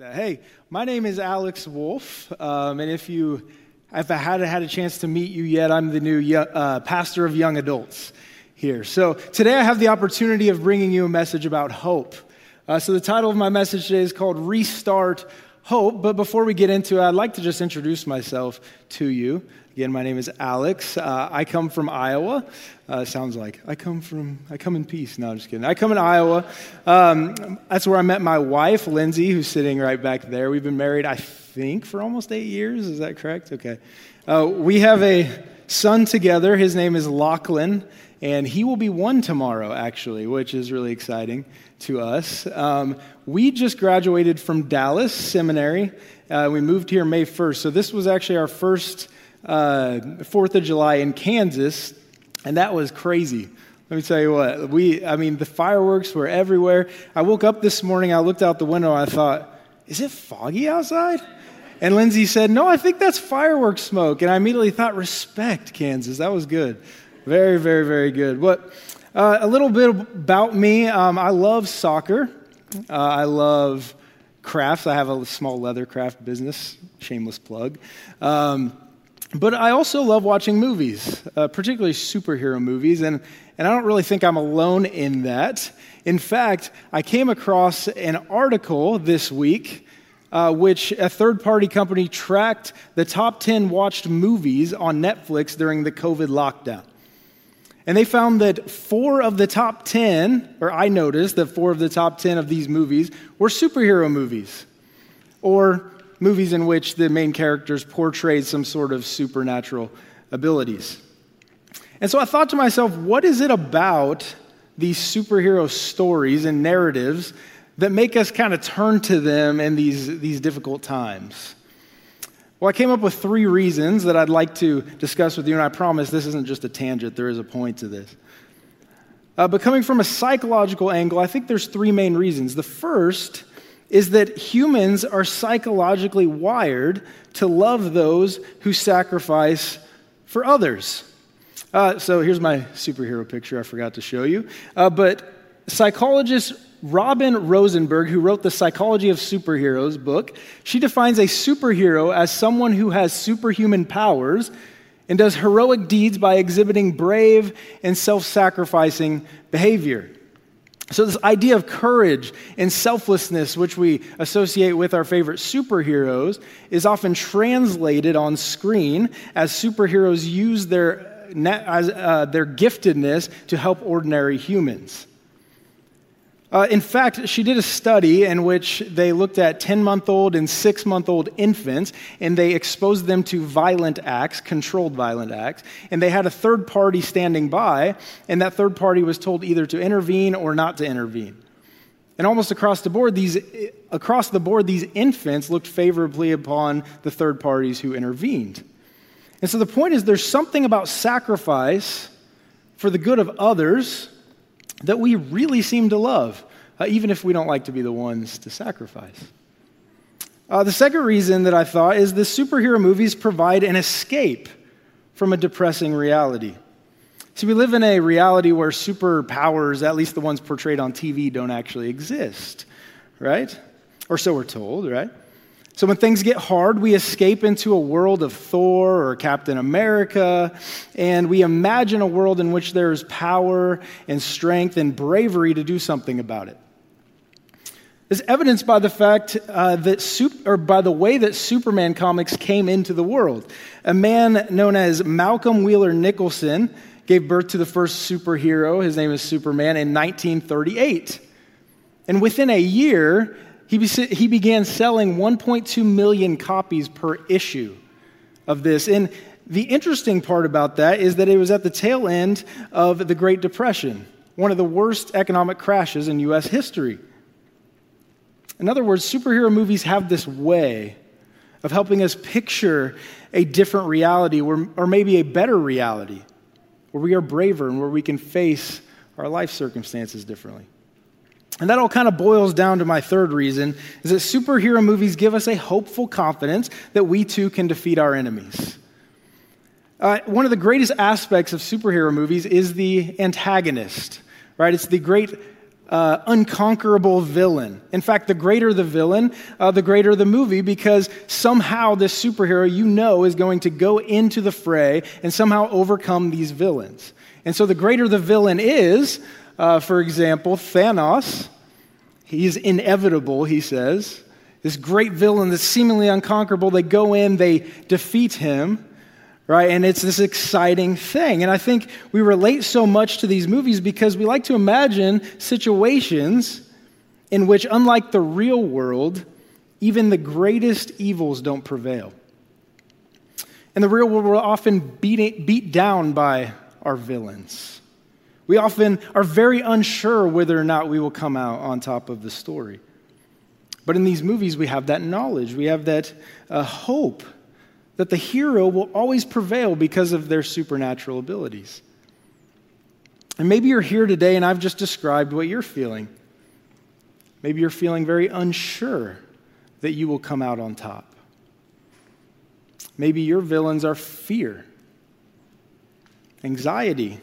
like that. Hey, my name is Alex Wolfe, um, and if you if I hadn't had a chance to meet you yet, I'm the new uh, pastor of young adults here. So today I have the opportunity of bringing you a message about hope. Uh, so the title of my message today is called Restart Hope. But before we get into it, I'd like to just introduce myself to you. Again, my name is Alex. Uh, I come from Iowa. Uh, sounds like I come from, I come in peace. No, I'm just kidding. I come in Iowa. Um, that's where I met my wife, Lindsay, who's sitting right back there. We've been married, I think, for almost eight years. Is that correct? Okay. Uh, we have a son together. His name is Lachlan, and he will be one tomorrow, actually, which is really exciting to us. Um, we just graduated from Dallas Seminary. Uh, we moved here May 1st. So this was actually our first uh, Fourth of July in Kansas, and that was crazy. Let me tell you what, we, I mean, the fireworks were everywhere. I woke up this morning, I looked out the window, I thought, is it foggy outside? And Lindsay said, no, I think that's fireworks smoke. And I immediately thought, respect, Kansas. That was good. Very, very, very good. What, uh, a little bit about me um, I love soccer, uh, I love crafts. I have a small leather craft business, shameless plug. Um, but I also love watching movies, uh, particularly superhero movies, and, and I don't really think I'm alone in that. In fact, I came across an article this week uh, which a third party company tracked the top 10 watched movies on Netflix during the COVID lockdown. And they found that four of the top 10, or I noticed that four of the top 10 of these movies were superhero movies or movies in which the main characters portrayed some sort of supernatural abilities. And so I thought to myself, what is it about these superhero stories and narratives that make us kind of turn to them in these, these difficult times? Well, I came up with three reasons that I'd like to discuss with you, and I promise this isn't just a tangent, there is a point to this. Uh, but coming from a psychological angle, I think there's three main reasons. The first is that humans are psychologically wired to love those who sacrifice for others. Uh, so here's my superhero picture I forgot to show you. Uh, but psychologist Robin Rosenberg, who wrote the Psychology of Superheroes book, she defines a superhero as someone who has superhuman powers and does heroic deeds by exhibiting brave and self sacrificing behavior. So, this idea of courage and selflessness, which we associate with our favorite superheroes, is often translated on screen as superheroes use their, uh, their giftedness to help ordinary humans. Uh, in fact, she did a study in which they looked at 10 month old and 6 month old infants and they exposed them to violent acts, controlled violent acts, and they had a third party standing by, and that third party was told either to intervene or not to intervene. And almost across the board, these, across the board, these infants looked favorably upon the third parties who intervened. And so the point is there's something about sacrifice for the good of others that we really seem to love, uh, even if we don't like to be the ones to sacrifice. Uh, the second reason that I thought is the superhero movies provide an escape from a depressing reality. See, we live in a reality where superpowers, at least the ones portrayed on TV, don't actually exist, right? Or so we're told, right? So when things get hard, we escape into a world of Thor or Captain America, and we imagine a world in which there is power and strength and bravery to do something about it. Is evidenced by the fact uh, that, or by the way that Superman comics came into the world. A man known as Malcolm Wheeler Nicholson gave birth to the first superhero. His name is Superman in 1938. And within a year, he, be, he began selling 1.2 million copies per issue of this. And the interesting part about that is that it was at the tail end of the Great Depression, one of the worst economic crashes in U.S. history. In other words, superhero movies have this way of helping us picture a different reality, or, or maybe a better reality, where we are braver and where we can face our life circumstances differently. And that all kind of boils down to my third reason is that superhero movies give us a hopeful confidence that we too can defeat our enemies. Uh, one of the greatest aspects of superhero movies is the antagonist, right? It's the great uh, unconquerable villain. In fact, the greater the villain, uh, the greater the movie, because somehow this superhero you know is going to go into the fray and somehow overcome these villains. And so, the greater the villain is, uh, for example, Thanos, he's inevitable, he says. This great villain that's seemingly unconquerable, they go in, they defeat him right? And it's this exciting thing. And I think we relate so much to these movies because we like to imagine situations in which, unlike the real world, even the greatest evils don't prevail. In the real world, we're often beat, beat down by our villains. We often are very unsure whether or not we will come out on top of the story. But in these movies, we have that knowledge, we have that uh, hope that the hero will always prevail because of their supernatural abilities. And maybe you're here today and I've just described what you're feeling. Maybe you're feeling very unsure that you will come out on top. Maybe your villains are fear, anxiety,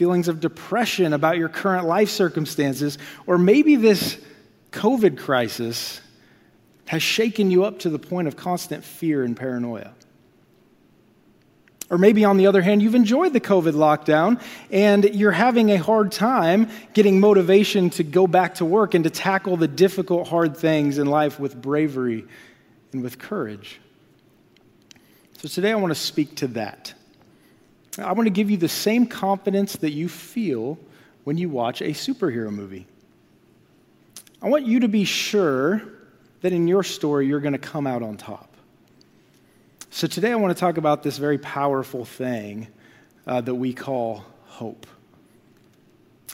feelings of depression about your current life circumstances, or maybe this COVID crisis has shaken you up to the point of constant fear and paranoia. Or maybe, on the other hand, you've enjoyed the COVID lockdown and you're having a hard time getting motivation to go back to work and to tackle the difficult, hard things in life with bravery and with courage. So, today I want to speak to that. I want to give you the same confidence that you feel when you watch a superhero movie. I want you to be sure that in your story you're going to come out on top. So today I want to talk about this very powerful thing uh, that we call hope.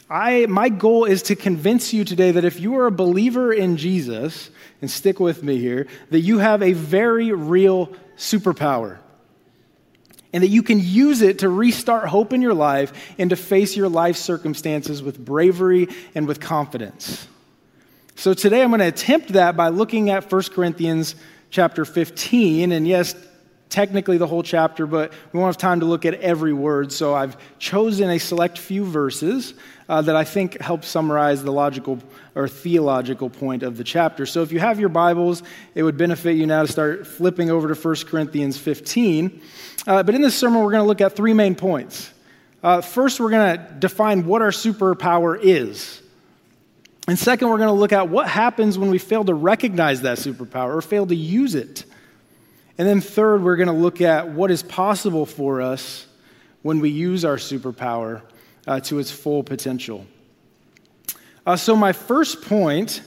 I, my goal is to convince you today that if you are a believer in Jesus, and stick with me here, that you have a very real superpower. And that you can use it to restart hope in your life and to face your life circumstances with bravery and with confidence. So today I'm going to attempt that by looking at 1 Corinthians chapter 15. And yes, technically the whole chapter, but we won't have time to look at every word. So I've chosen a select few verses uh, that I think help summarize the logical or theological point of the chapter. So if you have your Bibles, it would benefit you now to start flipping over to 1 Corinthians 15. Uh, but in this sermon, we're going to look at three main points. Uh, first, we're going to define what our superpower is. And second, we're going to look at what happens when we fail to recognize that superpower or fail to use it. And then third, we're going to look at what is possible for us when we use our superpower uh, to its full potential. Uh, so, my first point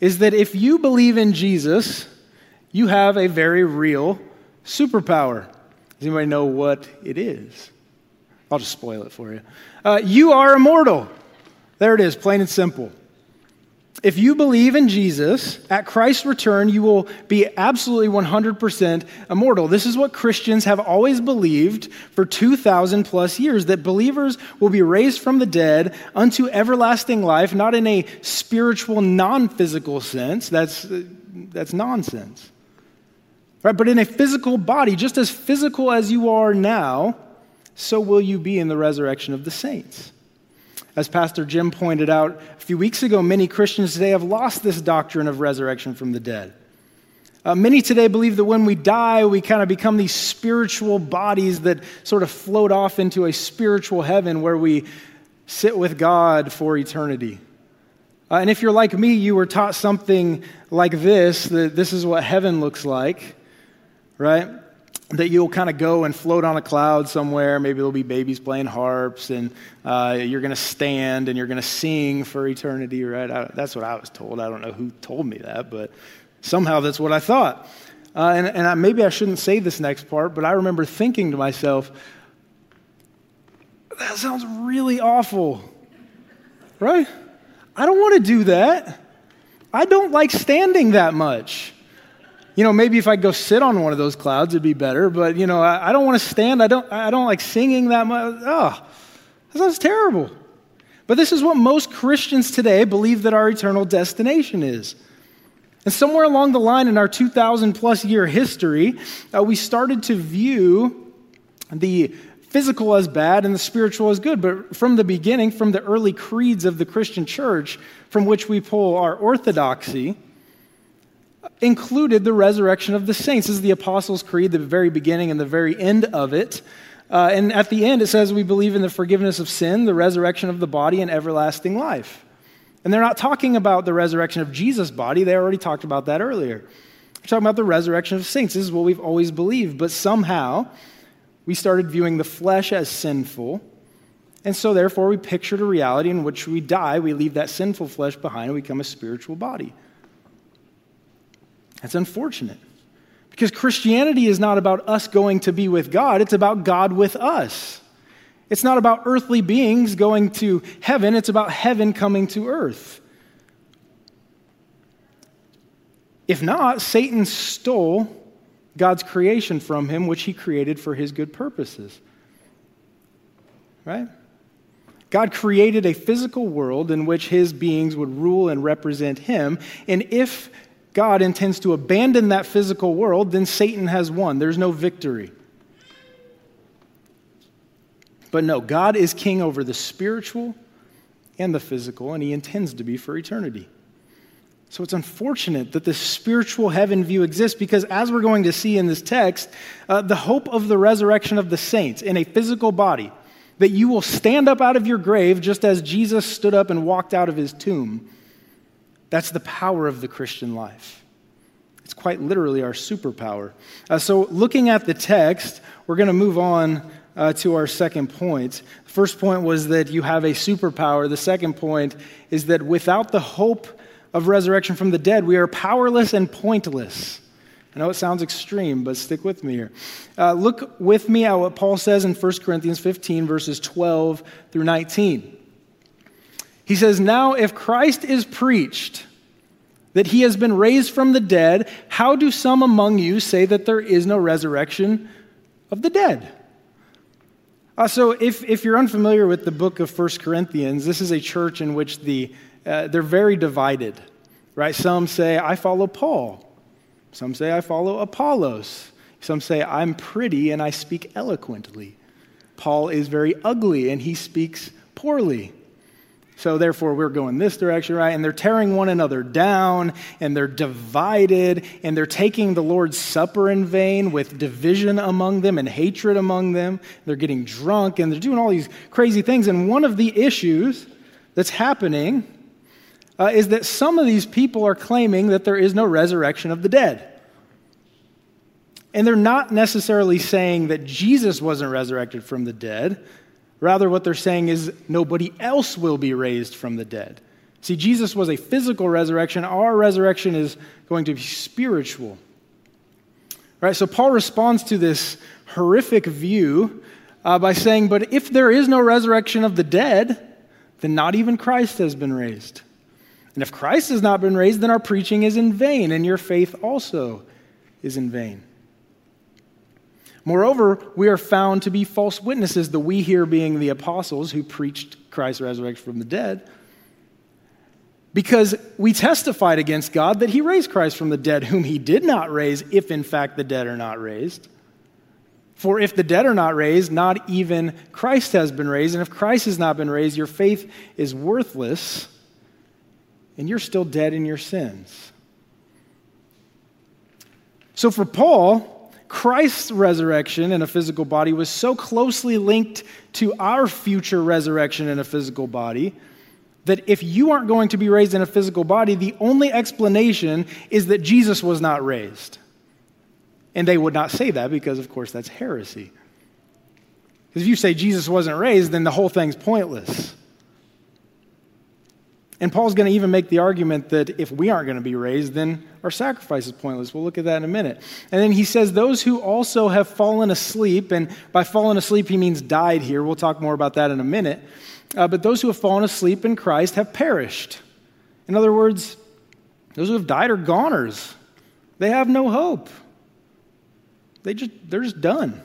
is that if you believe in Jesus, you have a very real superpower. Does anybody know what it is? I'll just spoil it for you. Uh, you are immortal. There it is, plain and simple. If you believe in Jesus, at Christ's return, you will be absolutely 100% immortal. This is what Christians have always believed for 2,000 plus years that believers will be raised from the dead unto everlasting life, not in a spiritual, non physical sense. That's, that's nonsense. Right? But in a physical body, just as physical as you are now, so will you be in the resurrection of the saints. As Pastor Jim pointed out a few weeks ago, many Christians today have lost this doctrine of resurrection from the dead. Uh, many today believe that when we die, we kind of become these spiritual bodies that sort of float off into a spiritual heaven where we sit with God for eternity. Uh, and if you're like me, you were taught something like this that this is what heaven looks like, right? That you'll kind of go and float on a cloud somewhere. Maybe there'll be babies playing harps, and uh, you're going to stand and you're going to sing for eternity, right? I, that's what I was told. I don't know who told me that, but somehow that's what I thought. Uh, and and I, maybe I shouldn't say this next part, but I remember thinking to myself, that sounds really awful, right? I don't want to do that. I don't like standing that much. You know, maybe if I go sit on one of those clouds, it'd be better. But you know, I, I don't want to stand. I don't. I don't like singing that much. Oh, that sounds terrible. But this is what most Christians today believe that our eternal destination is. And somewhere along the line in our 2,000 plus year history, uh, we started to view the physical as bad and the spiritual as good. But from the beginning, from the early creeds of the Christian church, from which we pull our orthodoxy, included the resurrection of the saints. This is the Apostles' Creed, the very beginning and the very end of it. Uh, and at the end, it says we believe in the forgiveness of sin, the resurrection of the body, and everlasting life. And they're not talking about the resurrection of Jesus' body. They already talked about that earlier. They're talking about the resurrection of saints. This is what we've always believed. But somehow, we started viewing the flesh as sinful. And so, therefore, we pictured a reality in which we die, we leave that sinful flesh behind, and we become a spiritual body. That's unfortunate. Because Christianity is not about us going to be with God, it's about God with us. It's not about earthly beings going to heaven, it's about heaven coming to earth. If not, Satan stole God's creation from him, which he created for his good purposes. Right? God created a physical world in which his beings would rule and represent him. And if God intends to abandon that physical world, then Satan has won. There's no victory. But no, God is king over the spiritual and the physical, and he intends to be for eternity. So it's unfortunate that this spiritual heaven view exists because, as we're going to see in this text, uh, the hope of the resurrection of the saints in a physical body, that you will stand up out of your grave just as Jesus stood up and walked out of his tomb, that's the power of the Christian life. It's quite literally our superpower. Uh, so, looking at the text, we're going to move on uh, to our second point. The first point was that you have a superpower. The second point is that without the hope of resurrection from the dead, we are powerless and pointless. I know it sounds extreme, but stick with me here. Uh, look with me at what Paul says in 1 Corinthians 15, verses 12 through 19. He says, Now, if Christ is preached that he has been raised from the dead, how do some among you say that there is no resurrection of the dead? Uh, so, if, if you're unfamiliar with the book of 1 Corinthians, this is a church in which the uh, they're very divided, right? Some say, I follow Paul. Some say, I follow Apollos. Some say, I'm pretty and I speak eloquently. Paul is very ugly and he speaks poorly. So, therefore, we're going this direction, right? And they're tearing one another down, and they're divided, and they're taking the Lord's Supper in vain with division among them and hatred among them. They're getting drunk, and they're doing all these crazy things. And one of the issues that's happening uh, is that some of these people are claiming that there is no resurrection of the dead. And they're not necessarily saying that Jesus wasn't resurrected from the dead. Rather, what they're saying is nobody else will be raised from the dead. See, Jesus was a physical resurrection. Our resurrection is going to be spiritual. Right? So Paul responds to this horrific view uh, by saying, But if there is no resurrection of the dead, then not even Christ has been raised. And if Christ has not been raised, then our preaching is in vain, and your faith also is in vain. Moreover, we are found to be false witnesses, the we here being the apostles who preached Christ's resurrection from the dead, because we testified against God that he raised Christ from the dead, whom he did not raise, if in fact the dead are not raised. For if the dead are not raised, not even Christ has been raised. And if Christ has not been raised, your faith is worthless and you're still dead in your sins. So for Paul, Christ's resurrection in a physical body was so closely linked to our future resurrection in a physical body that if you aren't going to be raised in a physical body, the only explanation is that Jesus was not raised. And they would not say that because, of course, that's heresy. Because if you say Jesus wasn't raised, then the whole thing's pointless. And Paul's going to even make the argument that if we aren't going to be raised, then our sacrifice is pointless. We'll look at that in a minute. And then he says, Those who also have fallen asleep, and by fallen asleep, he means died here. We'll talk more about that in a minute. Uh, but those who have fallen asleep in Christ have perished. In other words, those who have died are goners. They have no hope. They just, they're just done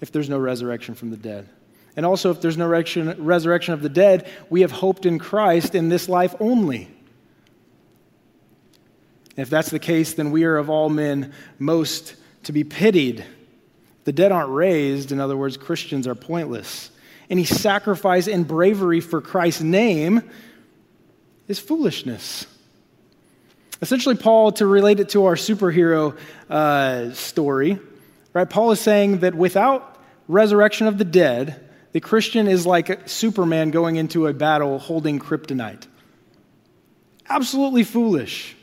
if there's no resurrection from the dead. And also, if there's no resurrection of the dead, we have hoped in Christ in this life only. If that's the case, then we are of all men most to be pitied. The dead aren't raised. In other words, Christians are pointless. Any sacrifice and bravery for Christ's name is foolishness. Essentially, Paul, to relate it to our superhero uh, story, right? Paul is saying that without resurrection of the dead, the Christian is like Superman going into a battle holding kryptonite. Absolutely foolish,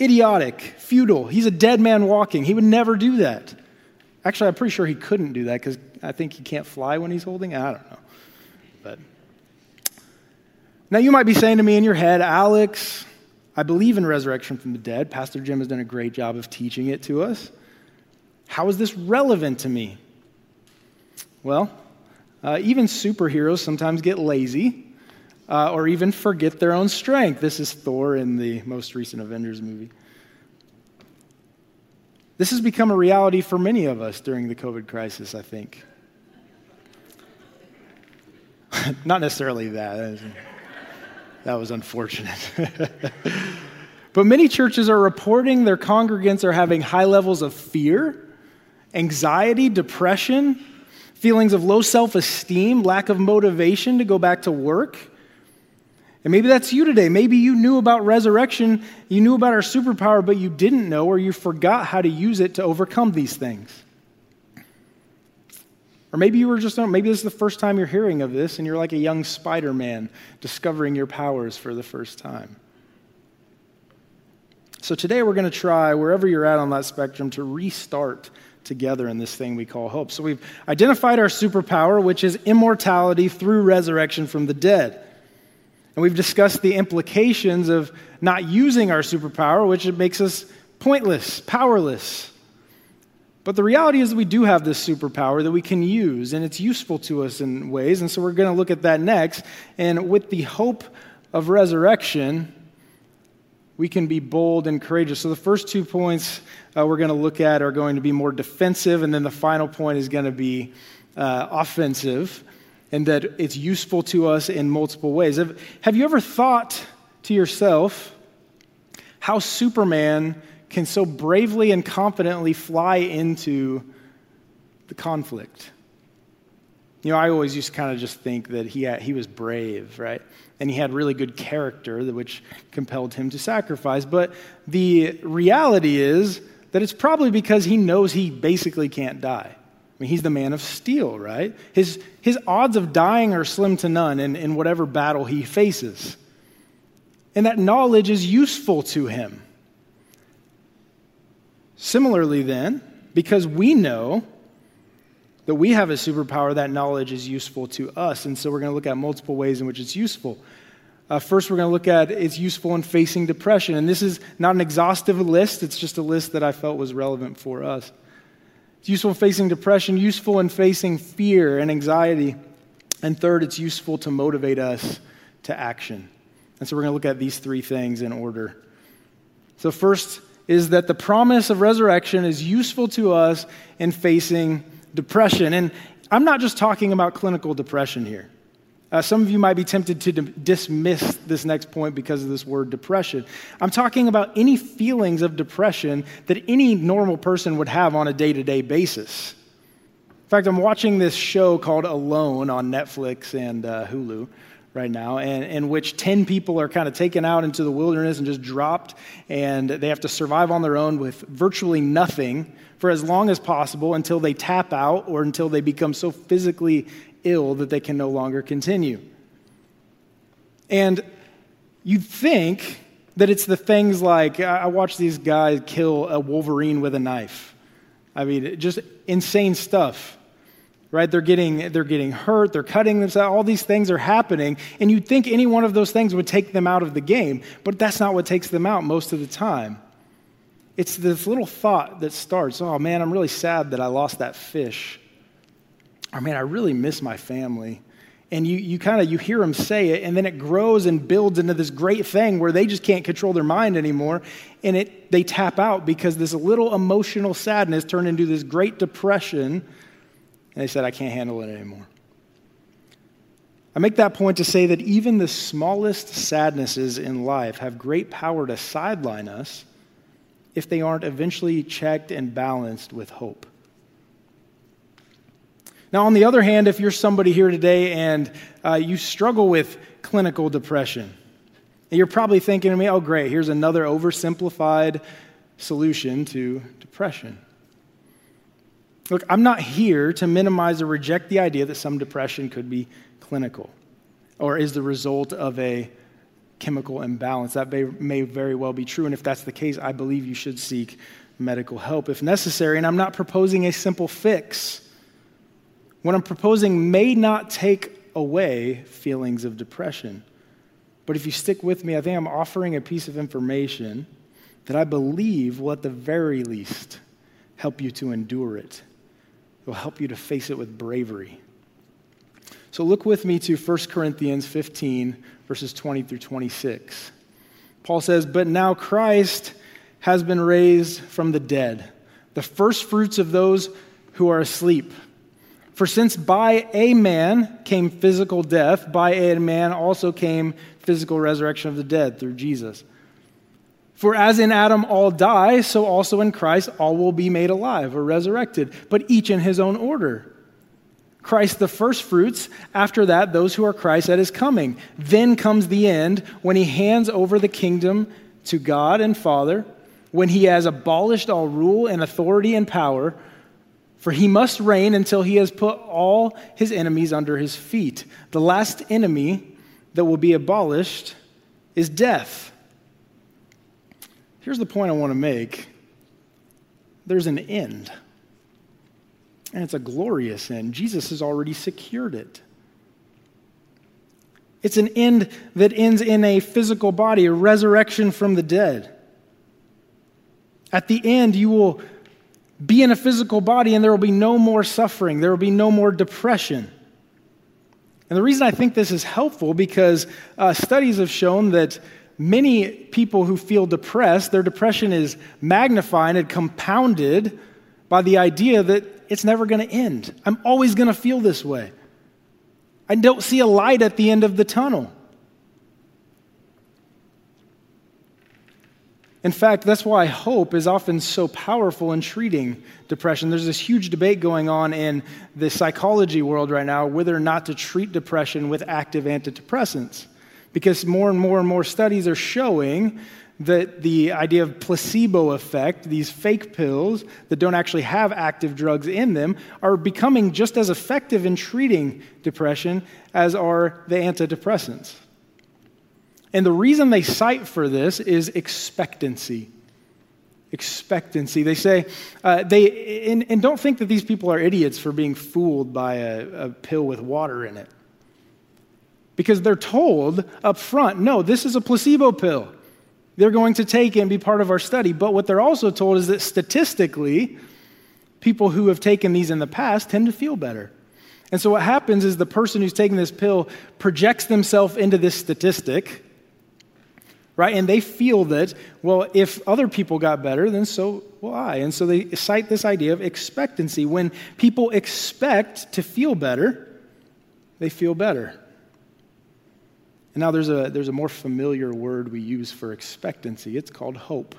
idiotic, futile. He's a dead man walking. He would never do that. Actually, I'm pretty sure he couldn't do that because I think he can't fly when he's holding. I don't know. But now you might be saying to me in your head, Alex, I believe in resurrection from the dead. Pastor Jim has done a great job of teaching it to us. How is this relevant to me? Well, uh, even superheroes sometimes get lazy uh, or even forget their own strength. This is Thor in the most recent Avengers movie. This has become a reality for many of us during the COVID crisis, I think. Not necessarily that. That was unfortunate. but many churches are reporting their congregants are having high levels of fear, anxiety, depression, feelings of low self esteem, lack of motivation to go back to work. And maybe that's you today. Maybe you knew about resurrection, you knew about our superpower, but you didn't know or you forgot how to use it to overcome these things. Or maybe you were just, maybe this is the first time you're hearing of this and you're like a young Spider Man discovering your powers for the first time. So today we're going to try, wherever you're at on that spectrum, to restart together in this thing we call hope. So we've identified our superpower, which is immortality through resurrection from the dead. And we've discussed the implications of not using our superpower, which makes us pointless, powerless. But the reality is, we do have this superpower that we can use, and it's useful to us in ways. And so we're going to look at that next. And with the hope of resurrection, we can be bold and courageous. So the first two points uh, we're going to look at are going to be more defensive, and then the final point is going to be uh, offensive, and that it's useful to us in multiple ways. Have, have you ever thought to yourself how Superman can so bravely and confidently fly into the conflict. You know, I always used to kind of just think that he, had, he was brave, right? And he had really good character, which compelled him to sacrifice. But the reality is that it's probably because he knows he basically can't die. I mean, he's the man of steel, right? His, his odds of dying are slim to none in, in whatever battle he faces. And that knowledge is useful to him. Similarly, then, because we know that we have a superpower, that knowledge is useful to us. And so we're going to look at multiple ways in which it's useful. Uh, first, we're going to look at it's useful in facing depression. And this is not an exhaustive list, it's just a list that I felt was relevant for us. It's useful in facing depression, useful in facing fear and anxiety. And third, it's useful to motivate us to action. And so we're going to look at these three things in order. So, first, is that the promise of resurrection is useful to us in facing depression. And I'm not just talking about clinical depression here. Uh, some of you might be tempted to d- dismiss this next point because of this word depression. I'm talking about any feelings of depression that any normal person would have on a day to day basis. In fact, I'm watching this show called Alone on Netflix and uh, Hulu right now, and in which 10 people are kind of taken out into the wilderness and just dropped, and they have to survive on their own with virtually nothing for as long as possible until they tap out or until they become so physically ill that they can no longer continue. And you'd think that it's the things like I watch these guys kill a wolverine with a knife. I mean, just insane stuff right? They're getting, they're getting hurt, they're cutting themselves, all these things are happening, and you'd think any one of those things would take them out of the game, but that's not what takes them out most of the time. It's this little thought that starts, oh man, I'm really sad that I lost that fish. Or man, I really miss my family. And you, you kind of you hear them say it, and then it grows and builds into this great thing where they just can't control their mind anymore, and it they tap out because this little emotional sadness turned into this great depression and they said, I can't handle it anymore. I make that point to say that even the smallest sadnesses in life have great power to sideline us if they aren't eventually checked and balanced with hope. Now, on the other hand, if you're somebody here today and uh, you struggle with clinical depression, you're probably thinking to me, oh, great, here's another oversimplified solution to depression. Look, I'm not here to minimize or reject the idea that some depression could be clinical or is the result of a chemical imbalance. That may, may, very well be true. And if that's the case, I believe you should seek medical help if necessary. And I'm not proposing a simple fix. What I'm proposing may not take away feelings of depression. But if you stick with me, I think I'm offering a piece of information that I believe will, at the very least, help you to endure it. It will help you to face it with bravery. So look with me to 1 Corinthians 15, verses 20 through 26. Paul says, But now Christ has been raised from the dead, the first fruits of those who are asleep. For since by a man came physical death, by a man also came physical resurrection of the dead through Jesus. For as in Adam all die, so also in Christ all will be made alive or resurrected, but each in his own order. Christ the firstfruits, after that, those who are Christ at his coming. Then comes the end when he hands over the kingdom to God and Father, when he has abolished all rule and authority and power for he must reign until he has put all his enemies under his feet. The last enemy that will be abolished is death. Here's the point I want to make there's an end, and it's a glorious end. Jesus has already secured it. It's an end that ends in a physical body, a resurrection from the dead. At the end, you will be in a physical body and there will be no more suffering, there will be no more depression. And the reason I think this is helpful because uh, studies have shown that many people who feel depressed, their depression is magnified and compounded by the idea that it's never going to end. I'm always going to feel this way. I don't see a light at the end of the tunnel. In fact, that's why hope is often so powerful in treating depression. There's this huge debate going on in the psychology world right now whether or not to treat depression with active antidepressants. Because more and more and more studies are showing that the idea of placebo effect, these fake pills that don't actually have active drugs in them, are becoming just as effective in treating depression as are the antidepressants. And the reason they cite for this is expectancy. Expectancy. They say, uh, they, and, and, don't think that these people are idiots for being fooled by a, a pill with water in it. Because they're told up front, no, this is a placebo pill. They're going to take it and be part of our study. But what they're also told is that statistically, people who have taken these in the past tend to feel better. And so what happens is the person who's taking this pill projects themselves into this statistic right? And they feel that, well, if other people got better, then so will I. And so they cite this idea of expectancy. When people expect to feel better, they feel better. And now there's a, there's a more familiar word we use for expectancy it's called hope.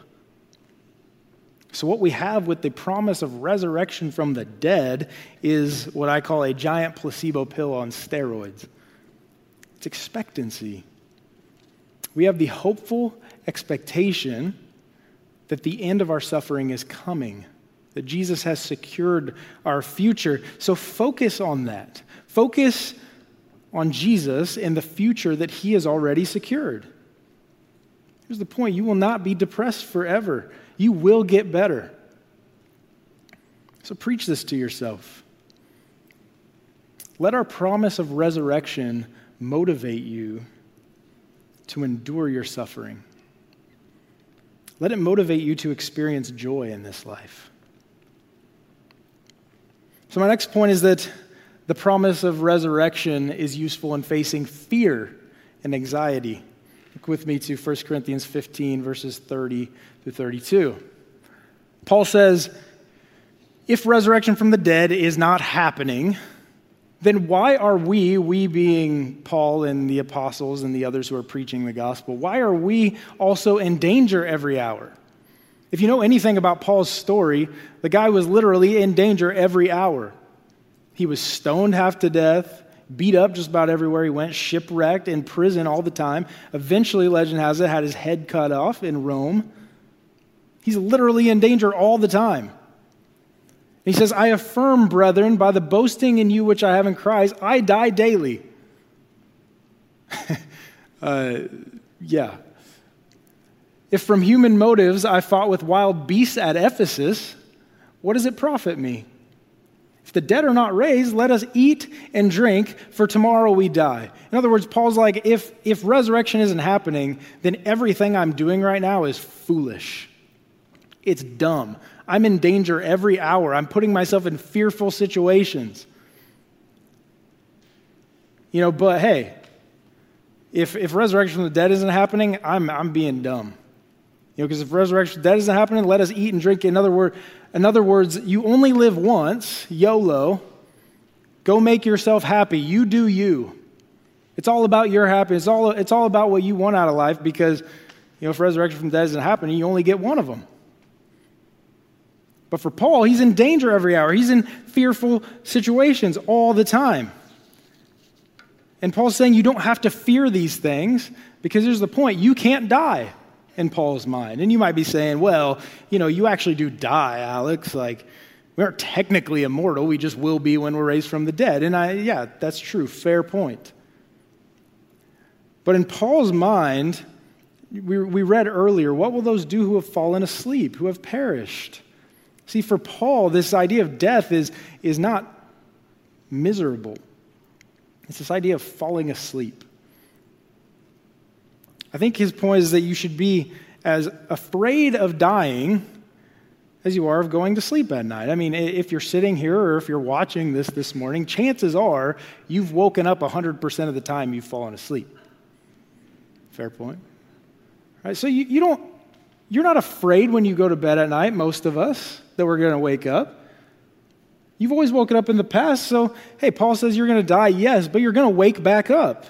So, what we have with the promise of resurrection from the dead is what I call a giant placebo pill on steroids. It's expectancy we have the hopeful expectation that the end of our suffering is coming, that Jesus has secured our future. So focus on that. Focus on Jesus and the future that he has already secured. Here's the point you will not be depressed forever, you will get better. So preach this to yourself. Let our promise of resurrection motivate you to endure your suffering. Let it motivate you to experience joy in this life. So, my next point is that the promise of resurrection is useful in facing fear and anxiety. Look with me to 1 Corinthians 15, verses 30 to 32. Paul says, If resurrection from the dead is not happening, then why are we, we being Paul and the apostles and the others who are preaching the gospel, why are we also in danger every hour? If you know anything about Paul's story, the guy was literally in danger every hour. He was stoned half to death, beat up just about everywhere he went, shipwrecked, in prison all the time. Eventually, legend has it, had his head cut off in Rome. He's literally in danger all the time. He says, I affirm, brethren, by the boasting in you which I have in Christ, I die daily. uh, yeah. If from human motives I fought with wild beasts at Ephesus, what does it profit me? The dead are not raised, let us eat and drink, for tomorrow we die. In other words, Paul's like, if, if resurrection isn't happening, then everything I'm doing right now is foolish. It's dumb. I'm in danger every hour. I'm putting myself in fearful situations. You know, but hey, if, if resurrection from the dead isn't happening, I'm, I'm being dumb. You know, because if resurrection that isn't happening, let us eat and drink. In other, word, in other words, you only live once, YOLO. Go make yourself happy. You do you. It's all about your happiness. It's all, it's all about what you want out of life because, you know, if resurrection from the dead isn't happen, you only get one of them. But for Paul, he's in danger every hour. He's in fearful situations all the time. And Paul's saying you don't have to fear these things because here's the point you can't die in Paul's mind. And you might be saying, well, you know, you actually do die, Alex. Like, we aren't technically immortal, we just will be when we're raised from the dead. And I, yeah, that's true. Fair point. But in Paul's mind, we, we read earlier, what will those do who have fallen asleep, who have perished? See, for Paul, this idea of death is, is not miserable. It's this idea of falling asleep. I think his point is that you should be as afraid of dying as you are of going to sleep at night. I mean, if you're sitting here or if you're watching this this morning, chances are you've woken up 100% of the time you've fallen asleep. Fair point. Right? So you, you don't, you're not afraid when you go to bed at night, most of us, that we're going to wake up. You've always woken up in the past, so hey, Paul says you're going to die, yes, but you're going to wake back up.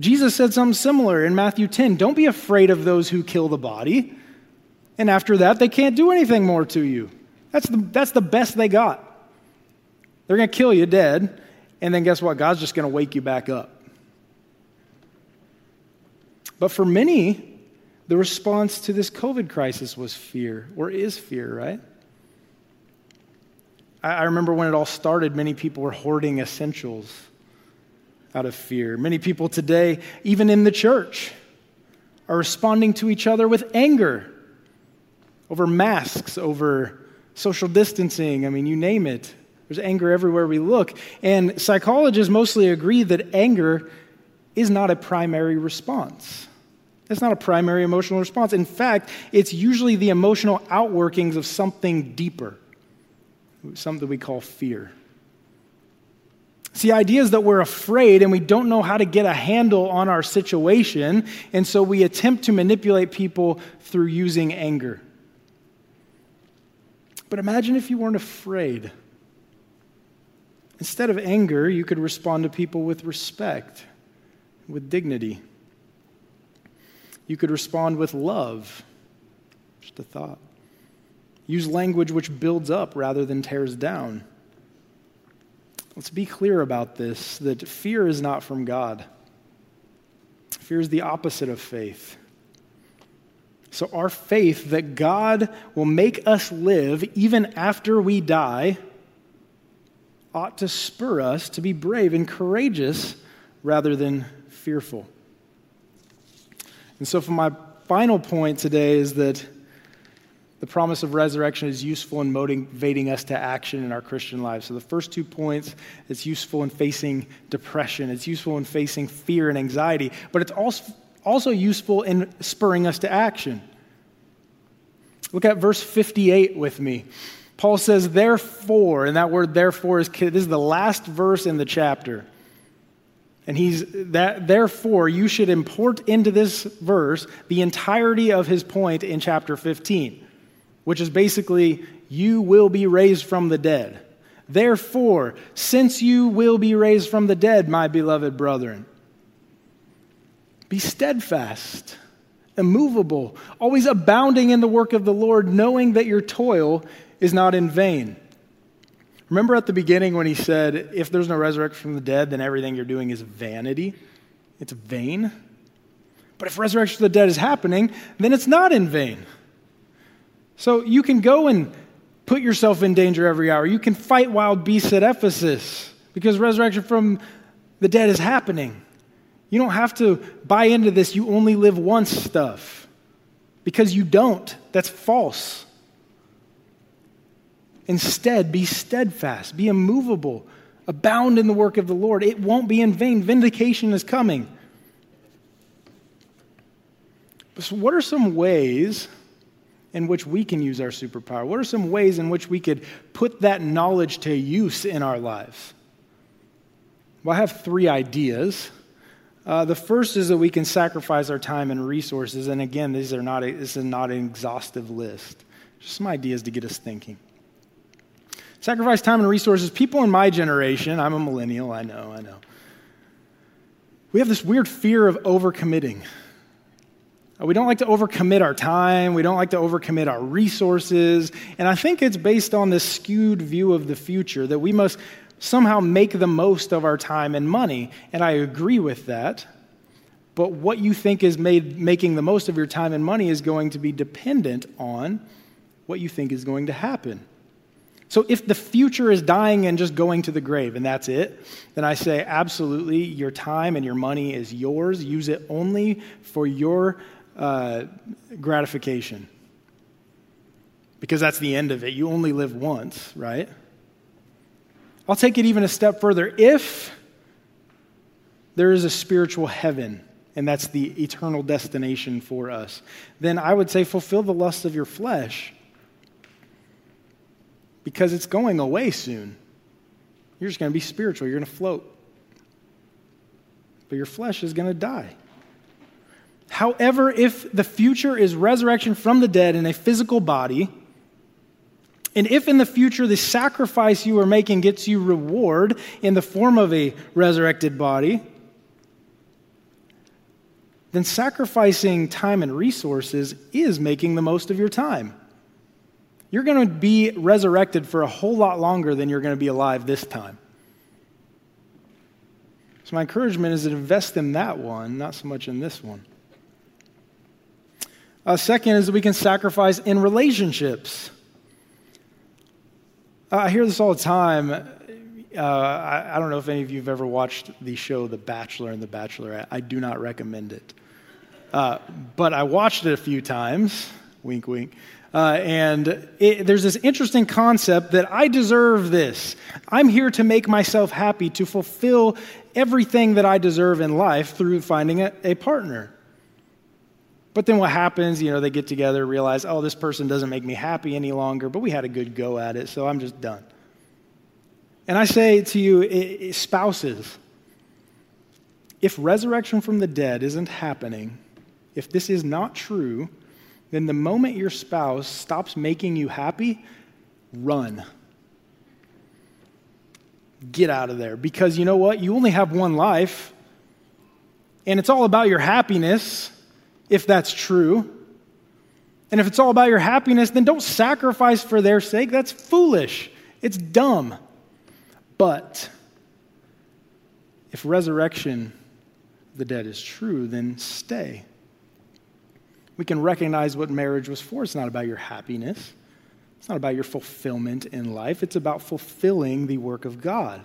Jesus said something similar in Matthew 10 Don't be afraid of those who kill the body. And after that, they can't do anything more to you. That's the, that's the best they got. They're going to kill you dead, and then guess what? God's just going to wake you back up. But for many, the response to this COVID crisis was fear, or is fear, right? I, I remember when it all started, many people were hoarding essentials out of fear. Many people today, even in the church, are responding to each other with anger over masks, over social distancing. I mean, you name it. There's anger everywhere we look. And psychologists mostly agree that anger is not a primary response. It's not a primary emotional response. In fact, it's usually the emotional outworkings of something deeper, something we call fear. See, the idea is that we're afraid and we don't know how to get a handle on our situation, and so we attempt to manipulate people through using anger. But imagine if you weren't afraid. Instead of anger, you could respond to people with respect, with dignity. You could respond with love. Just a thought. Use language which builds up rather than tears down. Let's be clear about this that fear is not from God. Fear is the opposite of faith. So, our faith that God will make us live even after we die ought to spur us to be brave and courageous rather than fearful. And so, for my final point today, is that the promise of resurrection is useful in motivating us to action in our Christian lives. So, the first two points, it's useful in facing depression, it's useful in facing fear and anxiety, but it's also, also useful in spurring us to action. Look at verse 58 with me. Paul says, therefore, and that word therefore is this is the last verse in the chapter. And he's that therefore you should import into this verse the entirety of his point in chapter 15 which is basically, you will be raised from the dead. Therefore, since you will be raised from the dead, my beloved brethren, be steadfast, immovable, always abounding in the work of the Lord, knowing that your toil is not in vain. Remember at the beginning when he said, if there's no resurrection from the dead, then everything you're doing is vanity? It's vain. But if resurrection from the dead is happening, then it's not in vain. So you can go and put yourself in danger every hour. You can fight wild beasts at Ephesus because resurrection from the dead is happening. You don't have to buy into this, you only live once stuff because you don't. That's false. Instead, be steadfast, be immovable, abound in the work of the Lord. It won't be in vain. Vindication is coming. So, what are some ways in which we can use our superpower? What are some ways in which we could put that knowledge to use in our lives? Well, I have three ideas. Uh, the first is that we can sacrifice our time and resources. And again, these are not a, this is not an exhaustive list. Just some ideas to get us thinking. Sacrifice time and resources. People in my generation, I'm a millennial, I know, I know. We have this weird fear of overcommitting. Uh, we don't like to overcommit our time. We don't like to overcommit our resources. And I think it's based on this skewed view of the future that we must somehow make the most of our time and money. And I agree with that. But what you think is made, making the most of your time and money is going to be dependent on what you think is going to happen. So if the future is dying and just going to the grave and that's it, then I say absolutely your time and your money is yours. Use it only for your uh, gratification. Because that's the end of it. You only live once, right? I'll take it even a step further. If there is a spiritual heaven, and that's the eternal destination for us, then I would say fulfill the lust of your flesh because it's going away soon. You're just going to be spiritual, you're going to float. But your flesh is going to die. However, if the future is resurrection from the dead in a physical body, and if in the future the sacrifice you are making gets you reward in the form of a resurrected body, then sacrificing time and resources is making the most of your time. You're going to be resurrected for a whole lot longer than you're going to be alive this time. So, my encouragement is to invest in that one, not so much in this one. Uh, second is that we can sacrifice in relationships. Uh, I hear this all the time. Uh, I, I, don't know if any of you have ever watched the show The Bachelor and The Bachelorette. I do not recommend it. Uh, but I watched it a few times. Wink, wink. Uh, and it, there's this interesting concept that I deserve this. I'm here to make myself happy, to fulfill everything that I deserve in life through finding a, a partner. But then what happens, you know, they get together, realize, oh, this person doesn't make me happy any longer, but we had a good go at it, so I'm just done. And I say to you, spouses, if resurrection from the dead isn't happening, if this is not true, then the moment your spouse stops making you happy, run. Get out of there. Because you know what? You only have one life, and it's all about your happiness, if that's true. And if it's all about your happiness, then don't sacrifice for their sake. That's foolish. It's dumb. But if resurrection the dead is true, then stay we can recognize what marriage was for. It's not about your happiness, it's not about your fulfillment in life, it's about fulfilling the work of God.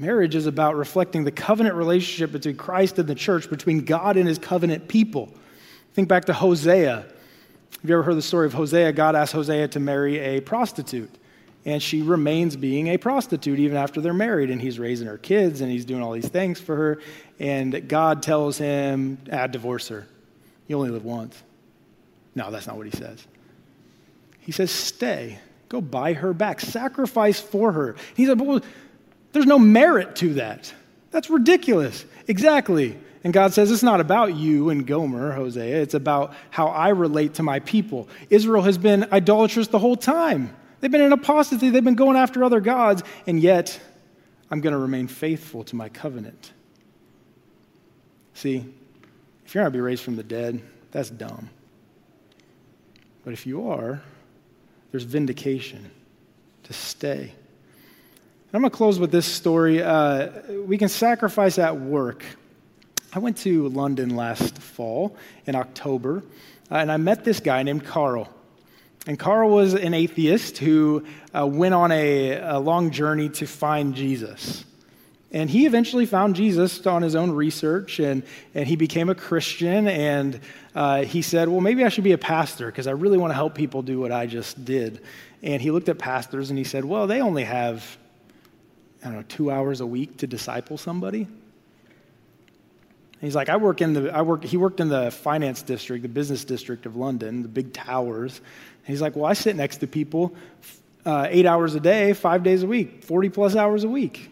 Marriage is about reflecting the covenant relationship between Christ and the church, between God and his covenant people. Think back to Hosea. Have you ever heard the story of Hosea? God asked Hosea to marry a prostitute, and she remains being a prostitute even after they're married. And he's raising her kids and he's doing all these things for her. And God tells him, ah, divorce her. You only live once. No, that's not what he says. He says, Stay. Go buy her back. Sacrifice for her. He said, Well, there's no merit to that. That's ridiculous. Exactly. And God says, It's not about you and Gomer, Hosea. It's about how I relate to my people. Israel has been idolatrous the whole time. They've been in apostasy. They've been going after other gods. And yet, I'm going to remain faithful to my covenant. See, if you're not to be raised from the dead, that's dumb. But if you are, there's vindication to stay. I'm going to close with this story. Uh, we can sacrifice at work. I went to London last fall in October, uh, and I met this guy named Carl. And Carl was an atheist who uh, went on a, a long journey to find Jesus. And he eventually found Jesus on his own research, and, and he became a Christian. And uh, he said, Well, maybe I should be a pastor because I really want to help people do what I just did. And he looked at pastors and he said, Well, they only have, I don't know, two hours a week to disciple somebody. And he's like, I work in the, I work, he worked in the finance district, the business district of London, the big towers. And he's like, Well, I sit next to people uh, eight hours a day, five days a week, 40 plus hours a week.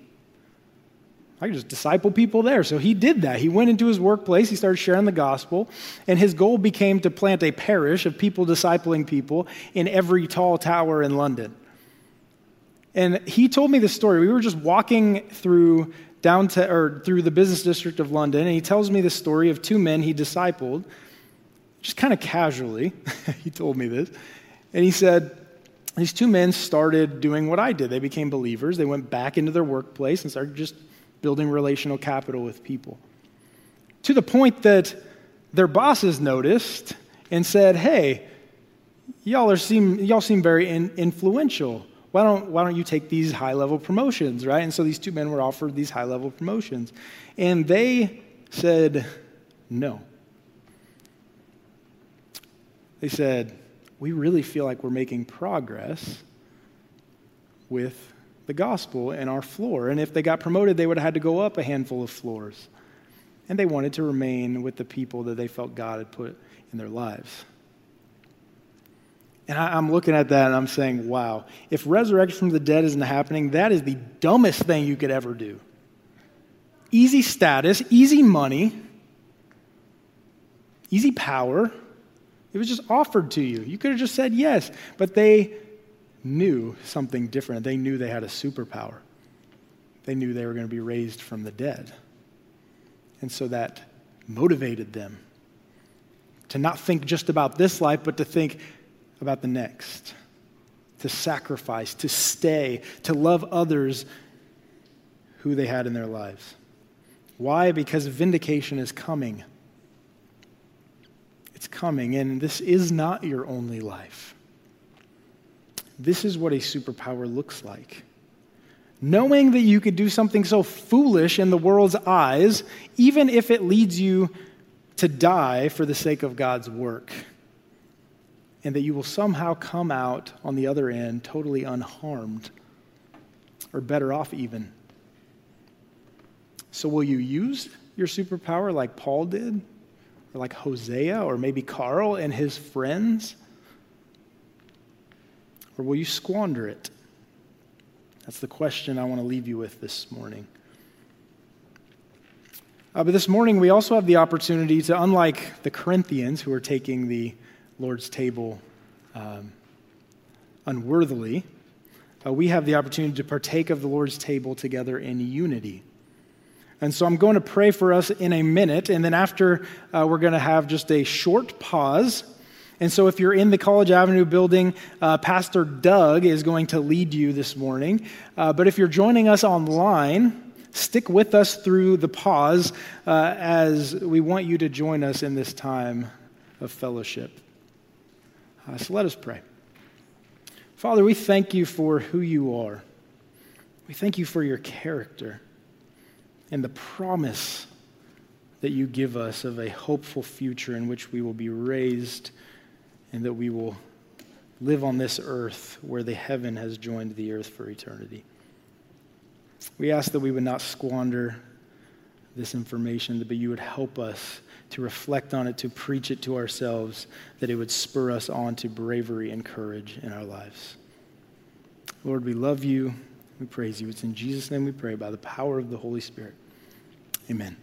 I just disciple people there. So he did that. He went into his workplace, he started sharing the gospel, and his goal became to plant a parish of people discipling people in every tall tower in London. And he told me this story. We were just walking through down to, or through the business district of London, and he tells me the story of two men he discipled, just kind of casually. he told me this. And he said, these two men started doing what I did. They became believers. They went back into their workplace and started just building relational capital with people. To the point that their bosses noticed and said, Hey, y'all, are seem, y'all seem very in, influential. Why don't, why don't you take these high level promotions, right? And so these two men were offered these high level promotions. And they said, No. They said, We really feel like we're making progress with the gospel and our floor. And if they got promoted, they would have had to go up a handful of floors. And they wanted to remain with the people that they felt God had put in their lives. And I, am looking at that and I'm saying, wow, if resurrection from the dead isn't happening, that is the dumbest thing you could ever do. Easy status, easy money, easy power. It was just offered to you. You could have just said yes, but they knew something different. They knew they had a superpower. They knew they were going to be raised from the dead. And so that motivated them to not think just about this life, but to think about the next, to sacrifice, to stay, to love others who they had in their lives. Why? Because vindication is coming. It's coming, and this is not your only life. This is what a superpower looks like. Knowing that you could do something so foolish in the world's eyes, even if it leads you to die for the sake of God's work, and that you will somehow come out on the other end totally unharmed, or better off, even. So, will you use your superpower like Paul did, or like Hosea, or maybe Carl and his friends? Or will you squander it? That's the question I want to leave you with this morning. Uh, but this morning, we also have the opportunity to, unlike the Corinthians who are taking the Lord's table um, unworthily, uh, we have the opportunity to partake of the Lord's table together in unity. And so I'm going to pray for us in a minute, and then after, uh, we're going to have just a short pause and so, if you're in the College Avenue building, uh, Pastor Doug is going to lead you this morning. Uh, but if you're joining us online, stick with us through the pause uh, as we want you to join us in this time of fellowship. Uh, so, let us pray. Father, we thank you for who you are. We thank you for your character and the promise that you give us of a hopeful future in which we will be raised and that we will live on this earth where the heaven has joined the earth for eternity. We ask that we would not squander this information, but you would help us to reflect on it, to preach it to ourselves, that it would spur us on to bravery and courage in our lives. Lord, we love you. We praise you. It's in Jesus' name we pray by the power of the Holy Spirit. Amen.